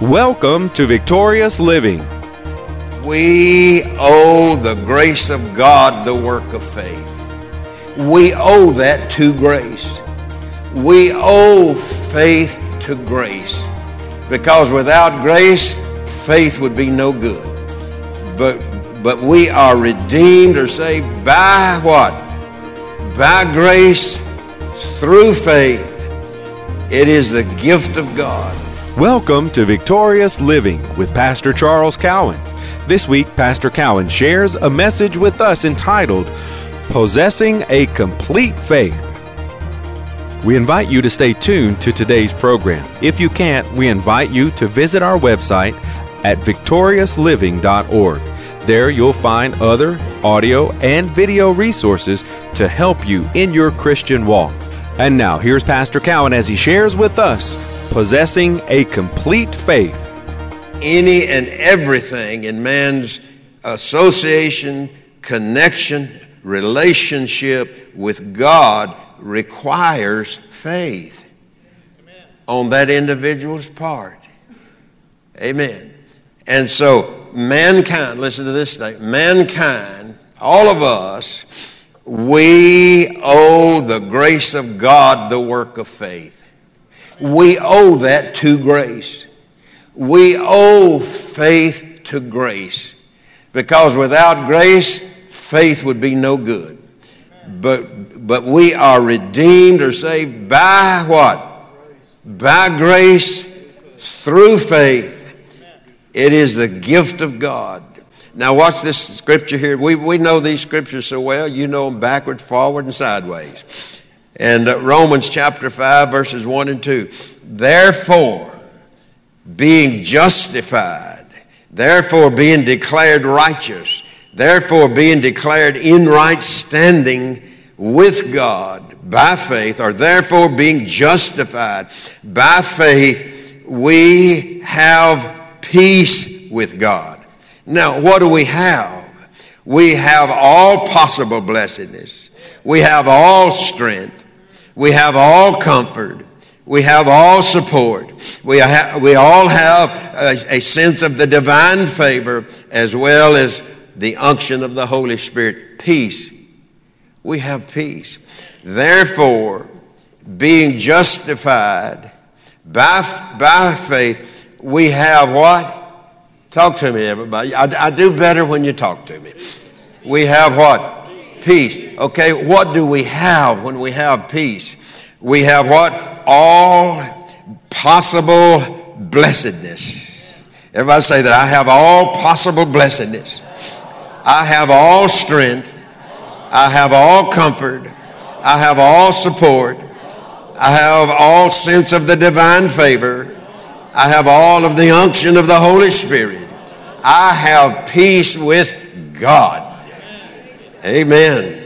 Welcome to Victorious Living. We owe the grace of God the work of faith. We owe that to grace. We owe faith to grace because without grace, faith would be no good. But, but we are redeemed or saved by what? By grace through faith. It is the gift of God. Welcome to Victorious Living with Pastor Charles Cowan. This week, Pastor Cowan shares a message with us entitled Possessing a Complete Faith. We invite you to stay tuned to today's program. If you can't, we invite you to visit our website at victoriousliving.org. There you'll find other audio and video resources to help you in your Christian walk. And now, here's Pastor Cowan as he shares with us possessing a complete faith. Any and everything in man's association, connection, relationship with God requires faith on that individual's part. Amen. And so, mankind, listen to this thing mankind, all of us, we owe the grace of God the work of faith. We owe that to grace. We owe faith to grace because without grace, faith would be no good. But, but we are redeemed or saved by what? By grace through faith. It is the gift of God. Now, watch this scripture here. We, we know these scriptures so well, you know them backward, forward, and sideways. And uh, Romans chapter 5, verses 1 and 2. Therefore, being justified, therefore being declared righteous, therefore being declared in right standing with God by faith, or therefore being justified by faith, we have peace with God. Now, what do we have? We have all possible blessedness. We have all strength. We have all comfort. We have all support. We, ha- we all have a, a sense of the divine favor as well as the unction of the Holy Spirit. Peace. We have peace. Therefore, being justified by, by faith, we have what? Talk to me, everybody. I, I do better when you talk to me. We have what? Peace. Okay, what do we have when we have peace? We have what? All possible blessedness. Everybody say that. I have all possible blessedness. I have all strength. I have all comfort. I have all support. I have all sense of the divine favor. I have all of the unction of the Holy Spirit. I have peace with God. Amen.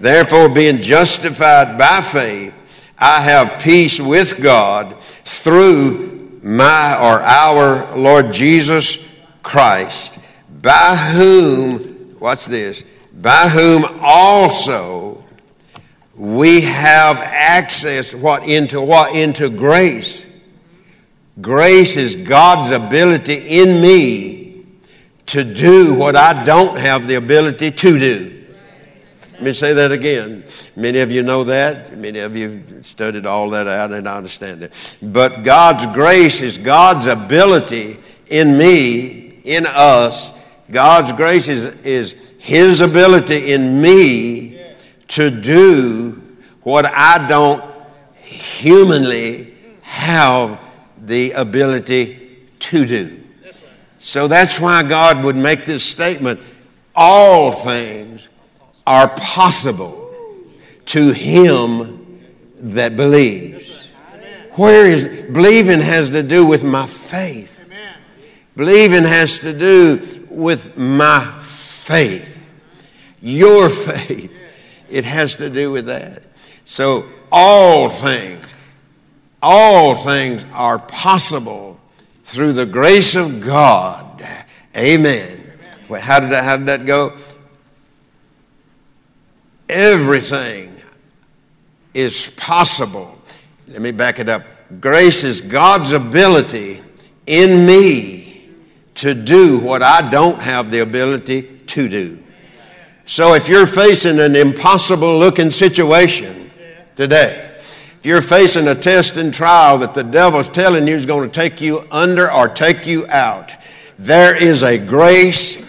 Therefore, being justified by faith, I have peace with God through my or our Lord Jesus Christ, by whom, watch this, by whom also we have access what into what into grace. Grace is God's ability in me to do what I don't have the ability to do. Let me say that again. Many of you know that. Many of you studied all that out and understand it. But God's grace is God's ability in me, in us. God's grace is, is His ability in me to do what I don't humanly have the ability to do. So that's why God would make this statement all things are possible to him that believes. Where is believing has to do with my faith. Believing has to do with my faith. Your faith. It has to do with that. So all things, all things are possible through the grace of God. Amen. Well, how did that, how did that go? Everything is possible. Let me back it up. Grace is God's ability in me to do what I don't have the ability to do. So if you're facing an impossible looking situation today, if you're facing a test and trial that the devil's telling you is going to take you under or take you out, there is a grace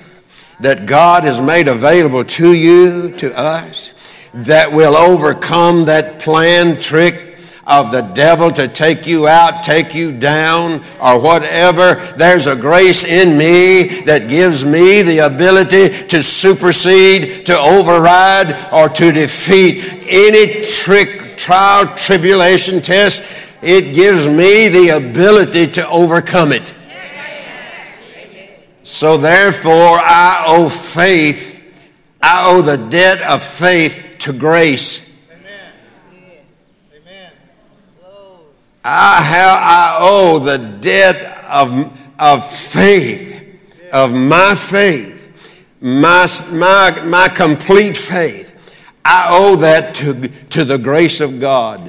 that God has made available to you, to us, that will overcome that plan, trick, of the devil to take you out, take you down, or whatever. There's a grace in me that gives me the ability to supersede, to override, or to defeat any trick, trial, tribulation, test. It gives me the ability to overcome it. So therefore, I owe faith, I owe the debt of faith to grace. I, have, I owe the debt of, of faith, of my faith, my, my, my complete faith. I owe that to, to the grace of God.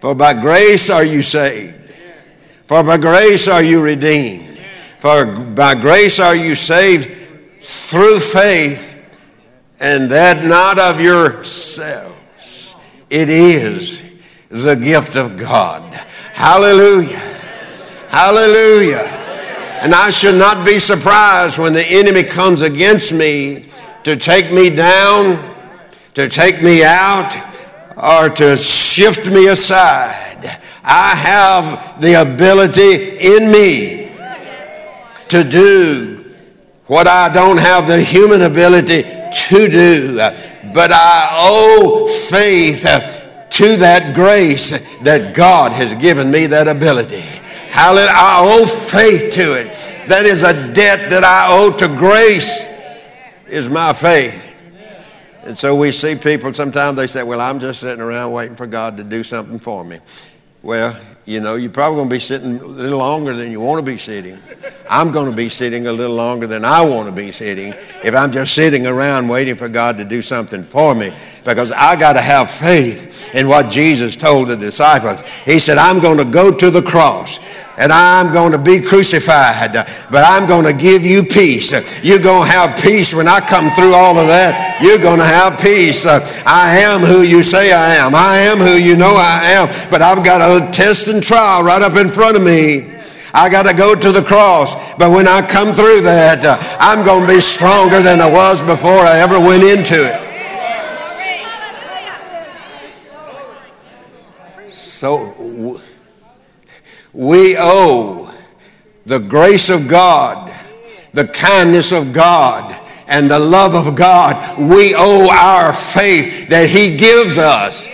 For by grace are you saved. For by grace are you redeemed. For by grace are you saved through faith, and that not of yourselves. It is the gift of God. Hallelujah. Hallelujah. And I should not be surprised when the enemy comes against me to take me down, to take me out, or to shift me aside. I have the ability in me to do what I don't have the human ability to do. But I owe faith to that grace that God has given me that ability. Hallelujah. I owe faith to it. That is a debt that I owe to grace, is my faith. And so we see people, sometimes they say, Well, I'm just sitting around waiting for God to do something for me. Well, you know, you're probably going to be sitting a little longer than you want to be sitting. I'm going to be sitting a little longer than I want to be sitting if I'm just sitting around waiting for God to do something for me because I got to have faith in what Jesus told the disciples. He said, I'm going to go to the cross and I'm going to be crucified, but I'm going to give you peace. You're going to have peace when I come through all of that. You're going to have peace. I am who you say I am. I am who you know I am, but I've got a test and trial right up in front of me. I got to go to the cross. But when I come through that, uh, I'm going to be stronger than I was before I ever went into it. So we owe the grace of God, the kindness of God, and the love of God. We owe our faith that He gives us.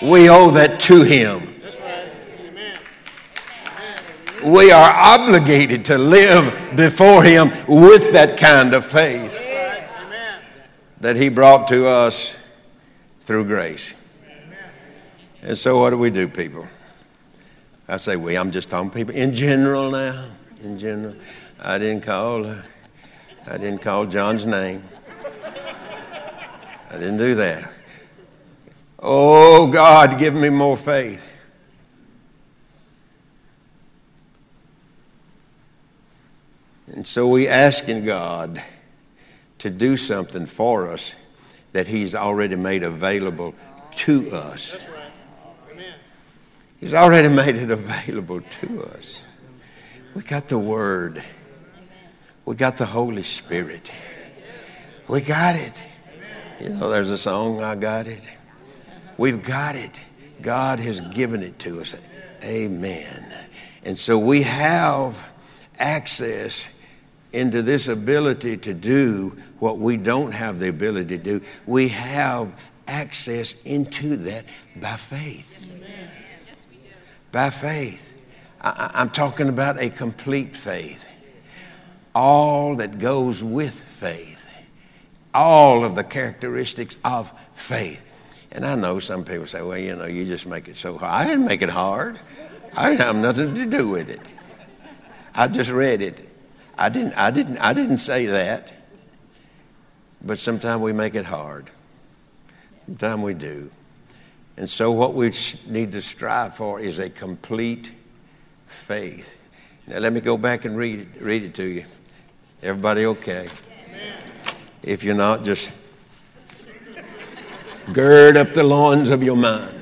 We owe that to Him we are obligated to live before Him with that kind of faith that He brought to us through grace. And so, what do we do, people? I say we, I'm just talking people in general now. In general. I didn't call, I didn't call John's name. I didn't do that. Oh, God, give me more faith. And so we asking God to do something for us that He's already made available to us. Right. Amen. He's already made it available to us. We got the Word. We got the Holy Spirit. We got it. You know, there's a song, I got it. We've got it. God has given it to us. Amen. And so we have access into this ability to do what we don't have the ability to do. We have access into that by faith. by faith. I, I'm talking about a complete faith. All that goes with faith. All of the characteristics of faith. And I know some people say, well, you know, you just make it so hard. I didn't make it hard. I didn't have nothing to do with it. I just read it I didn't, I didn't, I didn't say that. But sometimes we make it hard. Sometimes we do. And so, what we need to strive for is a complete faith. Now let me go back and read it, read it to you. Everybody okay? If you're not, just gird up the loins of your mind.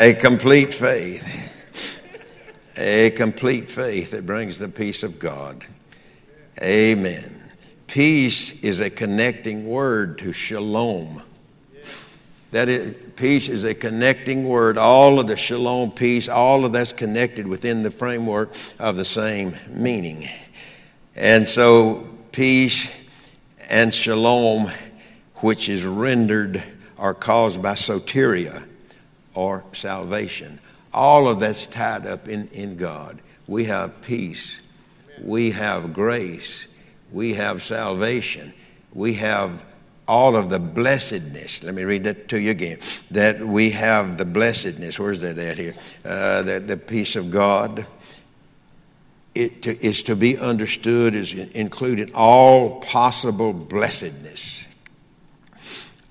A complete faith. A complete faith that brings the peace of God. Amen. Peace is a connecting word to shalom. That is, peace is a connecting word. All of the shalom peace, all of that's connected within the framework of the same meaning. And so, peace and shalom, which is rendered or caused by soteria or salvation, all of that's tied up in, in God. We have peace, we have grace, we have salvation, we have all of the blessedness. Let me read that to you again. That we have the blessedness. Where's that at here? Uh, the, the peace of God. It to, is to be understood as including all possible blessedness,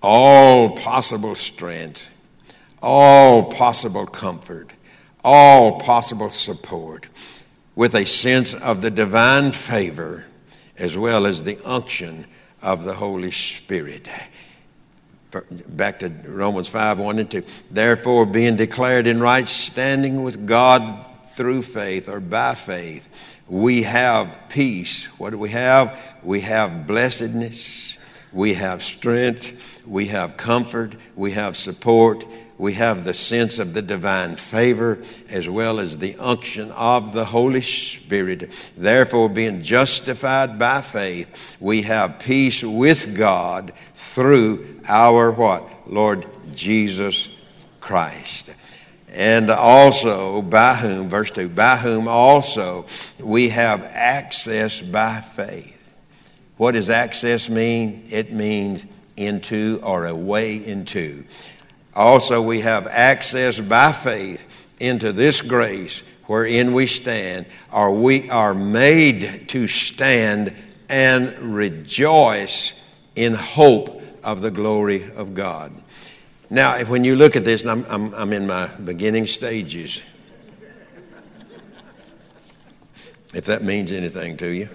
all possible strength, all possible comfort, all possible support, with a sense of the divine favor as well as the unction of the Holy Spirit. Back to Romans 5 1 and 2. Therefore, being declared in right standing with God through faith or by faith, we have peace. What do we have? We have blessedness, we have strength, we have comfort, we have support, we have the sense of the divine favor as well as the unction of the Holy Spirit. Therefore, being justified by faith, we have peace with God through our what? Lord Jesus Christ. And also, by whom, verse 2, by whom also we have access by faith. What does access mean? It means into or a way into. Also, we have access by faith into this grace wherein we stand, or we are made to stand and rejoice in hope of the glory of God. Now, when you look at this, and I'm, I'm, I'm in my beginning stages, if that means anything to you,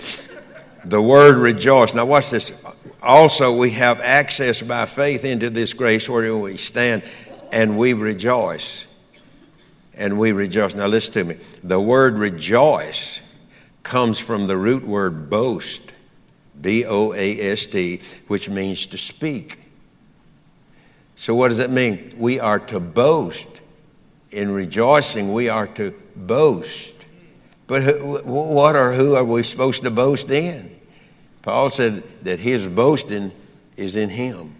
the word rejoice. Now, watch this also we have access by faith into this grace wherein we stand and we rejoice. And we rejoice. Now listen to me. The word rejoice comes from the root word boast, B O A S T, which means to speak. So what does that mean? We are to boast. In rejoicing, we are to boast. But who, what or who are we supposed to boast in? Paul said that his boasting is in him.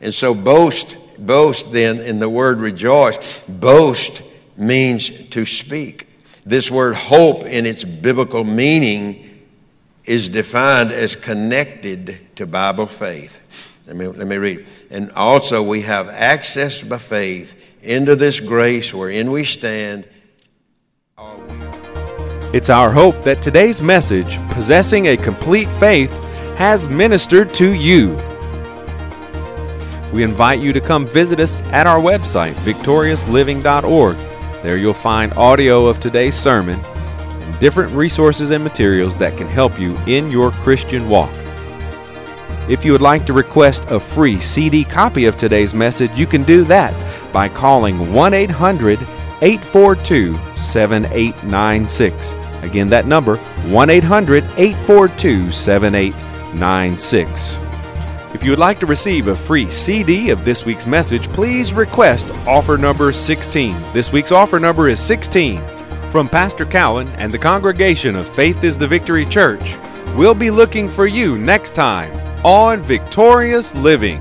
And so boast, boast then in the word rejoice, boast means to speak. This word hope in its biblical meaning is defined as connected to Bible faith. Let me, let me read. And also we have access by faith into this grace wherein we stand it's our hope that today's message, Possessing a Complete Faith, has ministered to you. We invite you to come visit us at our website, victoriousliving.org. There you'll find audio of today's sermon and different resources and materials that can help you in your Christian walk. If you would like to request a free CD copy of today's message, you can do that by calling 1 800 842 7896. Again, that number 1 800 842 7896. If you would like to receive a free CD of this week's message, please request offer number 16. This week's offer number is 16. From Pastor Cowan and the congregation of Faith is the Victory Church, we'll be looking for you next time on Victorious Living.